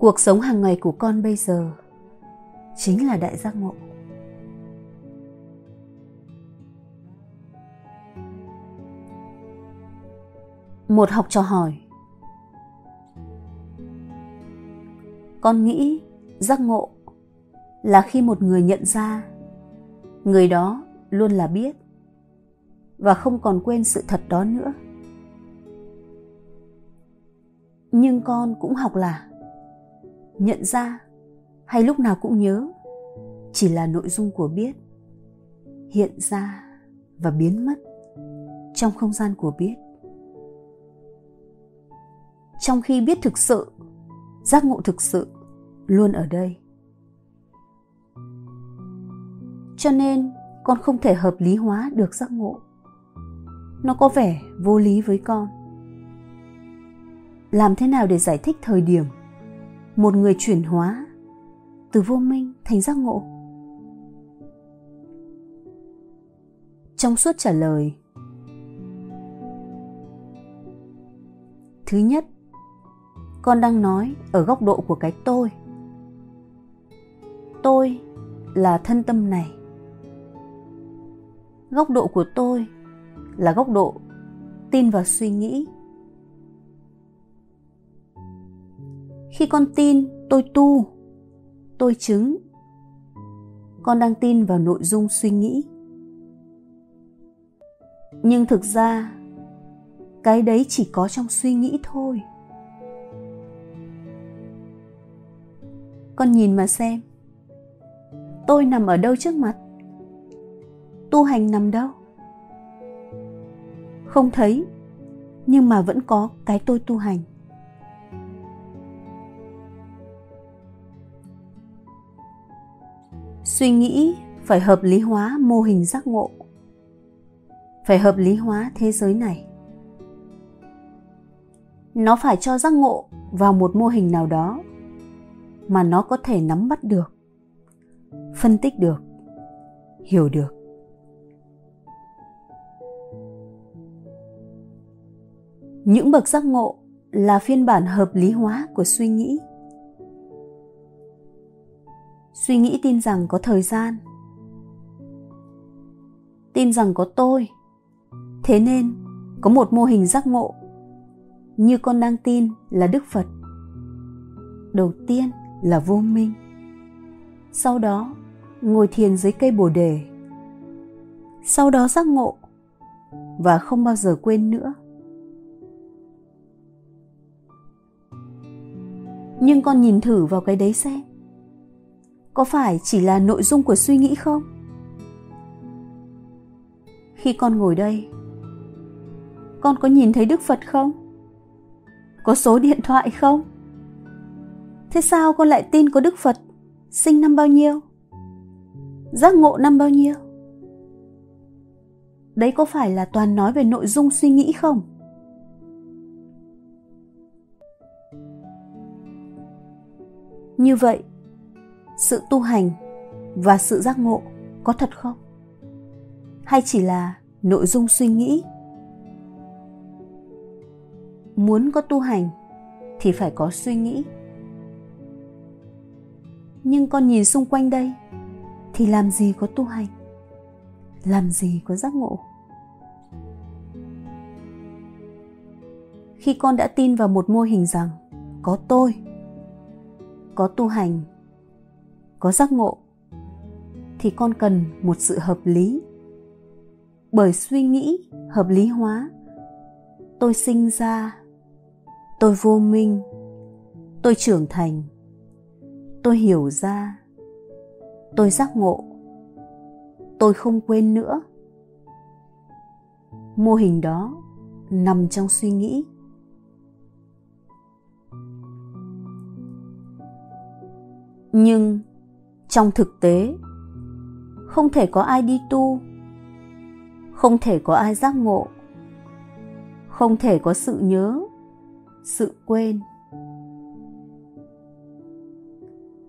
cuộc sống hàng ngày của con bây giờ chính là đại giác ngộ. Một học trò hỏi, con nghĩ giác ngộ là khi một người nhận ra người đó luôn là biết và không còn quên sự thật đó nữa. Nhưng con cũng học là nhận ra hay lúc nào cũng nhớ, chỉ là nội dung của biết, hiện ra và biến mất trong không gian của biết. Trong khi biết thực sự, giác ngộ thực sự luôn ở đây. Cho nên, con không thể hợp lý hóa được giác ngộ. Nó có vẻ vô lý với con. Làm thế nào để giải thích thời điểm một người chuyển hóa, từ vô minh thành giác ngộ. Trong suốt trả lời, thứ nhất, con đang nói ở góc độ của cái tôi. Tôi là thân tâm này. Góc độ của tôi là góc độ tin vào suy nghĩ. Khi con tin tôi tu, tôi chứng. Con đang tin vào nội dung suy nghĩ. Nhưng thực ra, cái đấy chỉ có trong suy nghĩ thôi. Con nhìn mà xem, tôi nằm ở đâu trước mặt? Tu hành nằm đâu? Không thấy, nhưng mà vẫn có cái tôi tu hành. Suy nghĩ phải hợp lý hóa mô hình giác ngộ, phải hợp lý hóa thế giới này. Nó phải cho giác ngộ vào một mô hình nào đó mà nó có thể nắm bắt được, phân tích được, hiểu được. Những bậc giác ngộ là phiên bản hợp lý hóa của suy nghĩ suy nghĩ tin rằng có thời gian. Tin rằng có tôi. Thế nên, có một mô hình giác ngộ. Như con đang tin là đức phật. Đầu tiên là vô minh. Sau đó, ngồi thiền dưới cây bồ đề. Sau đó giác ngộ và không bao giờ quên nữa. Nhưng con nhìn thử vào cái đấy xem có phải chỉ là nội dung của suy nghĩ không? Khi con ngồi đây, con có nhìn thấy đức phật không? Có số điện thoại không? Thế sao con lại tin có đức phật sinh năm bao nhiêu? Giác ngộ năm bao nhiêu? Đấy có phải là toàn nói về nội dung suy nghĩ không? Như vậy sự tu hành và sự giác ngộ có thật không? Hay chỉ là nội dung suy nghĩ? Muốn có tu hành thì phải có suy nghĩ. Nhưng con nhìn xung quanh đây thì làm gì có tu hành? Làm gì có giác ngộ? Khi con đã tin vào một mô hình rằng có tôi, có tu hành có giác ngộ, thì con cần một sự hợp lý. Bởi suy nghĩ hợp lý hóa, tôi sinh ra, tôi vô minh, tôi trưởng thành, tôi hiểu ra, tôi giác ngộ, tôi không quên nữa. Mô hình đó nằm trong suy nghĩ. Nhưng trong thực tế. Không thể có ai đi tu. Không thể có ai giác ngộ. Không thể có sự nhớ, sự quên.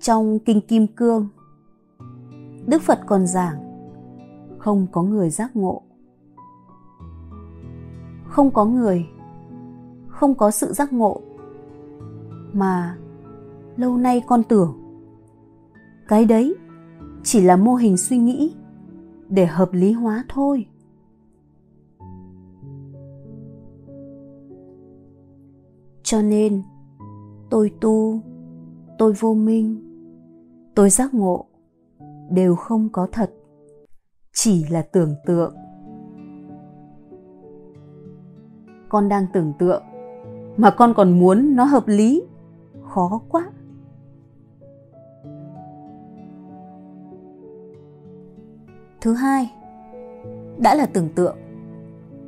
Trong kinh kim cương, đức phật còn giảng, không có người giác ngộ. Không có người, không có sự giác ngộ. Mà lâu nay con tưởng cái đấy, chỉ là mô hình suy nghĩ, để hợp lý hóa thôi. Cho nên, tôi tu, tôi vô minh, tôi giác ngộ, đều không có thật, chỉ là tưởng tượng. Con đang tưởng tượng, mà con còn muốn nó hợp lý, khó quá. Thứ hai, đã là tưởng tượng.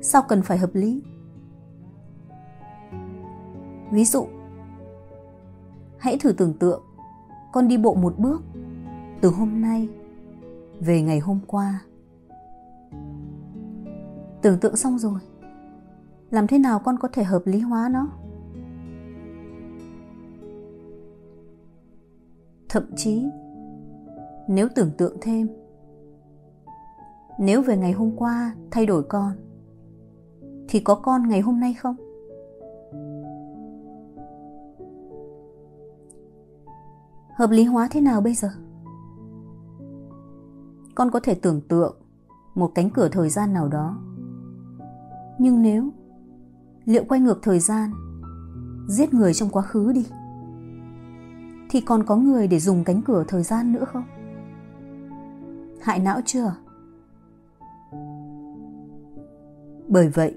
Sao cần phải hợp lý? Ví dụ, hãy thử tưởng tượng con đi bộ một bước từ hôm nay về ngày hôm qua. Tưởng tượng xong rồi, làm thế nào con có thể hợp lý hóa nó? Thậm chí, nếu tưởng tượng thêm nếu về ngày hôm qua, thay đổi con, thì có con ngày hôm nay không? Hợp lý hóa thế nào bây giờ? Con có thể tưởng tượng một cánh cửa thời gian nào đó. Nhưng nếu, liệu quay ngược thời gian, giết người trong quá khứ đi, thì còn có người để dùng cánh cửa thời gian nữa không? Hại não chưa? Bởi vậy,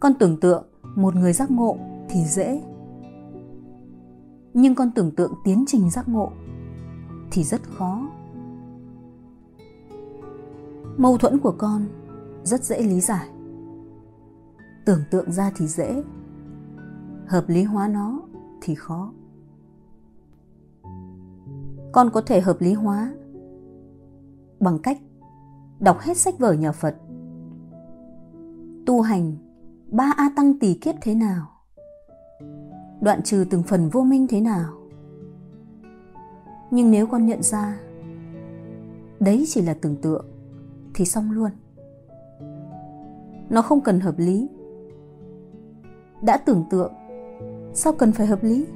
con tưởng tượng một người giác ngộ thì dễ. Nhưng con tưởng tượng tiến trình giác ngộ thì rất khó. Mâu thuẫn của con rất dễ lý giải. Tưởng tượng ra thì dễ, hợp lý hóa nó thì khó. Con có thể hợp lý hóa bằng cách đọc hết sách vở nhà phật tu hành, ba a tăng tỷ kiếp thế nào? Đoạn trừ từng phần vô minh thế nào? Nhưng nếu con nhận ra, đấy chỉ là tưởng tượng, thì xong luôn. Nó không cần hợp lý. Đã tưởng tượng, sao cần phải hợp lý?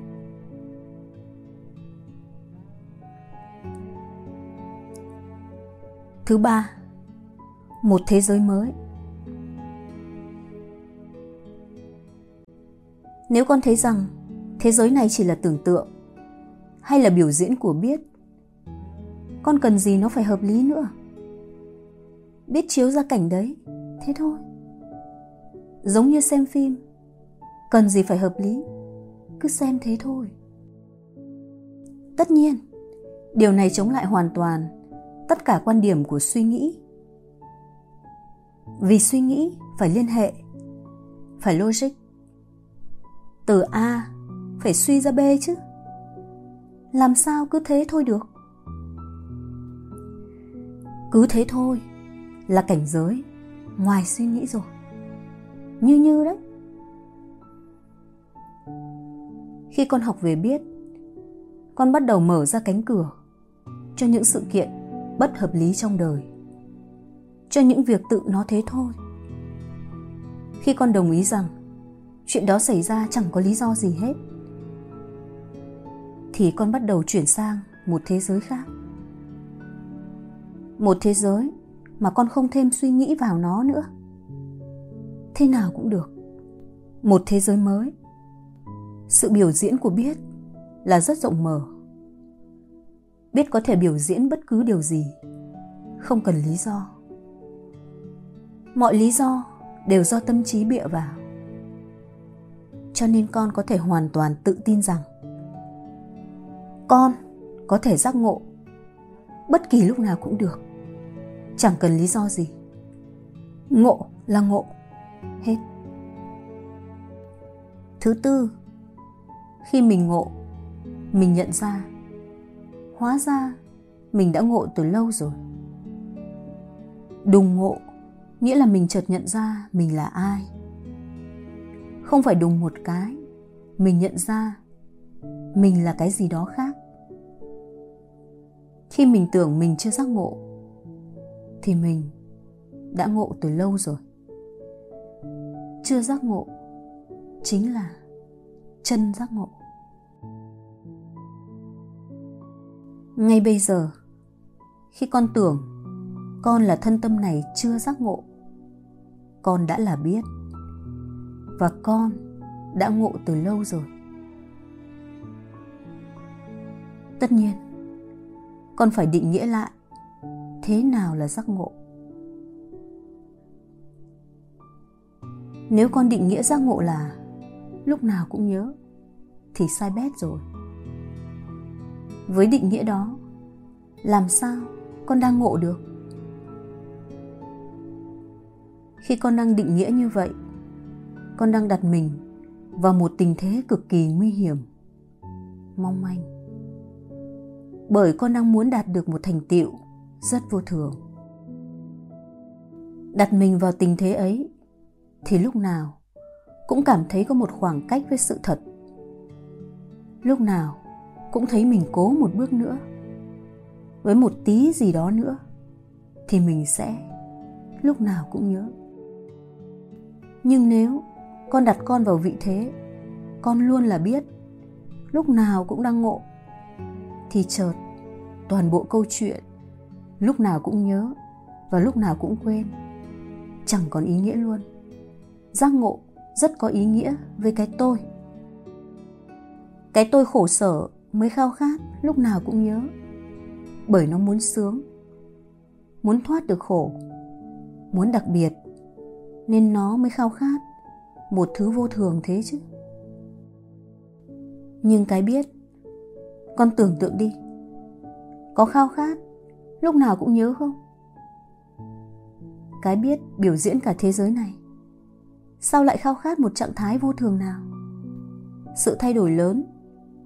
Thứ ba, một thế giới mới. Nếu con thấy rằng thế giới này chỉ là tưởng tượng hay là biểu diễn của biết, con cần gì nó phải hợp lý nữa? Biết chiếu ra cảnh đấy, thế thôi. Giống như xem phim, cần gì phải hợp lý, cứ xem thế thôi. Tất nhiên, điều này chống lại hoàn toàn tất cả quan điểm của suy nghĩ. Vì suy nghĩ phải liên hệ, phải logic từ a, phải suy ra b chứ. Làm sao cứ thế thôi được? Cứ thế thôi là cảnh giới ngoài suy nghĩ rồi. Như như đấy. Khi con học về biết, con bắt đầu mở ra cánh cửa cho những sự kiện bất hợp lý trong đời, cho những việc tự nó thế thôi. Khi con đồng ý rằng chuyện đó xảy ra chẳng có lý do gì hết. Thì con bắt đầu chuyển sang một thế giới khác. Một thế giới mà con không thêm suy nghĩ vào nó nữa. Thế nào cũng được. Một thế giới mới. Sự biểu diễn của biết là rất rộng mở. Biết có thể biểu diễn bất cứ điều gì. Không cần lý do. Mọi lý do đều do tâm trí bịa vào cho nên con có thể hoàn toàn tự tin rằng con có thể giác ngộ bất kỳ lúc nào cũng được. Chẳng cần lý do gì. Ngộ là ngộ. Hết. Thứ tư, khi mình ngộ, mình nhận ra, hóa ra mình đã ngộ từ lâu rồi. Đùng ngộ nghĩa là mình chợt nhận ra mình là ai không phải đùng một cái. Mình nhận ra mình là cái gì đó khác. Khi mình tưởng mình chưa giác ngộ, thì mình đã ngộ từ lâu rồi. Chưa giác ngộ chính là chân giác ngộ. Ngay bây giờ, khi con tưởng con là thân tâm này chưa giác ngộ, con đã là biết và con đã ngộ từ lâu rồi. Tất nhiên, con phải định nghĩa lại thế nào là giác ngộ. Nếu con định nghĩa giác ngộ là lúc nào cũng nhớ, thì sai bét rồi. Với định nghĩa đó, làm sao con đang ngộ được? Khi con đang định nghĩa như vậy con đang đặt mình vào một tình thế cực kỳ nguy hiểm. Mong manh. Bởi con đang muốn đạt được một thành tựu rất vô thường. Đặt mình vào tình thế ấy, thì lúc nào cũng cảm thấy có một khoảng cách với sự thật. Lúc nào cũng thấy mình cố một bước nữa. Với một tí gì đó nữa, thì mình sẽ lúc nào cũng nhớ. Nhưng nếu con đặt con vào vị thế. Con luôn là biết, lúc nào cũng đang ngộ. Thì chợt, toàn bộ câu chuyện, lúc nào cũng nhớ và lúc nào cũng quên. Chẳng còn ý nghĩa luôn. Giác ngộ rất có ý nghĩa với cái tôi. Cái tôi khổ sở mới khao khát lúc nào cũng nhớ. Bởi nó muốn sướng, muốn thoát được khổ, muốn đặc biệt, nên nó mới khao khát một thứ vô thường thế chứ. Nhưng cái biết, con tưởng tượng đi, có khao khát, lúc nào cũng nhớ không? Cái biết biểu diễn cả thế giới này, sao lại khao khát một trạng thái vô thường nào? Sự thay đổi lớn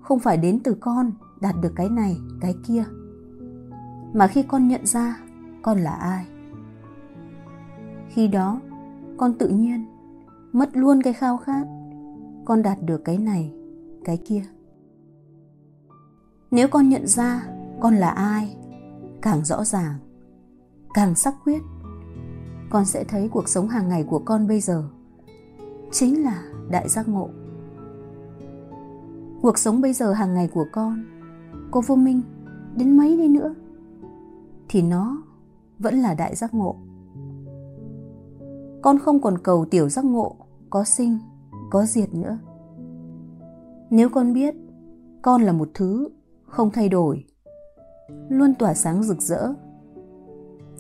không phải đến từ con đạt được cái này, cái kia, mà khi con nhận ra con là ai. Khi đó, con tự nhiên mất luôn cái khao khát. Con đạt được cái này, cái kia. Nếu con nhận ra con là ai, càng rõ ràng, càng sắc quyết, con sẽ thấy cuộc sống hàng ngày của con bây giờ chính là đại giác ngộ. Cuộc sống bây giờ hàng ngày của con, cô vô minh, đến mấy đi nữa, thì nó vẫn là đại giác ngộ. Con không còn cầu tiểu giác ngộ có sinh, có diệt nữa. Nếu con biết, con là một thứ không thay đổi, luôn tỏa sáng rực rỡ.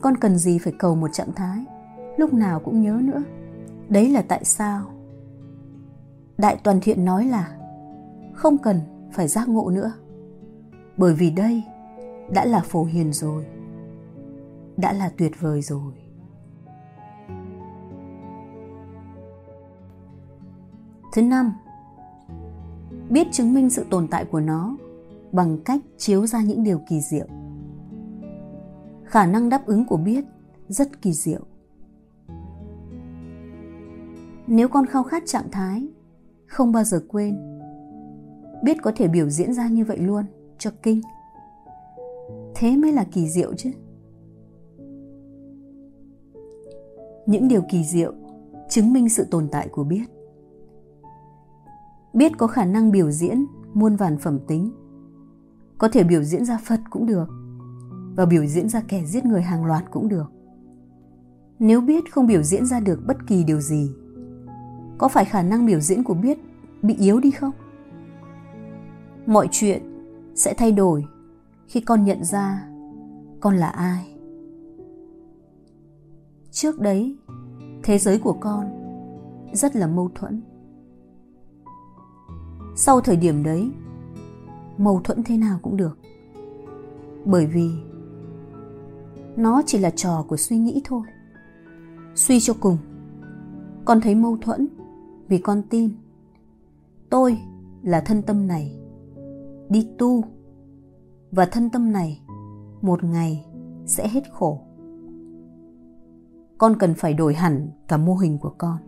Con cần gì phải cầu một trạng thái, lúc nào cũng nhớ nữa. Đấy là tại sao. Đại toàn thiện nói là không cần phải giác ngộ nữa. Bởi vì đây đã là phổ hiền rồi, đã là tuyệt vời rồi. Thứ năm. Biết chứng minh sự tồn tại của nó bằng cách chiếu ra những điều kỳ diệu. Khả năng đáp ứng của biết rất kỳ diệu. Nếu con khao khát trạng thái không bao giờ quên, biết có thể biểu diễn ra như vậy luôn cho kinh. Thế mới là kỳ diệu chứ. Những điều kỳ diệu chứng minh sự tồn tại của biết biết có khả năng biểu diễn, muôn vàn phẩm tính. Có thể biểu diễn ra phật cũng được, và biểu diễn ra kẻ giết người hàng loạt cũng được. Nếu biết không biểu diễn ra được bất kỳ điều gì, có phải khả năng biểu diễn của biết bị yếu đi không? Mọi chuyện sẽ thay đổi khi con nhận ra con là ai. Trước đấy, thế giới của con rất là mâu thuẫn sau thời điểm đấy, mâu thuẫn thế nào cũng được. Bởi vì nó chỉ là trò của suy nghĩ thôi. Suy cho cùng, con thấy mâu thuẫn vì con tin. Tôi là thân tâm này, đi tu. Và thân tâm này một ngày sẽ hết khổ. Con cần phải đổi hẳn cả mô hình của con.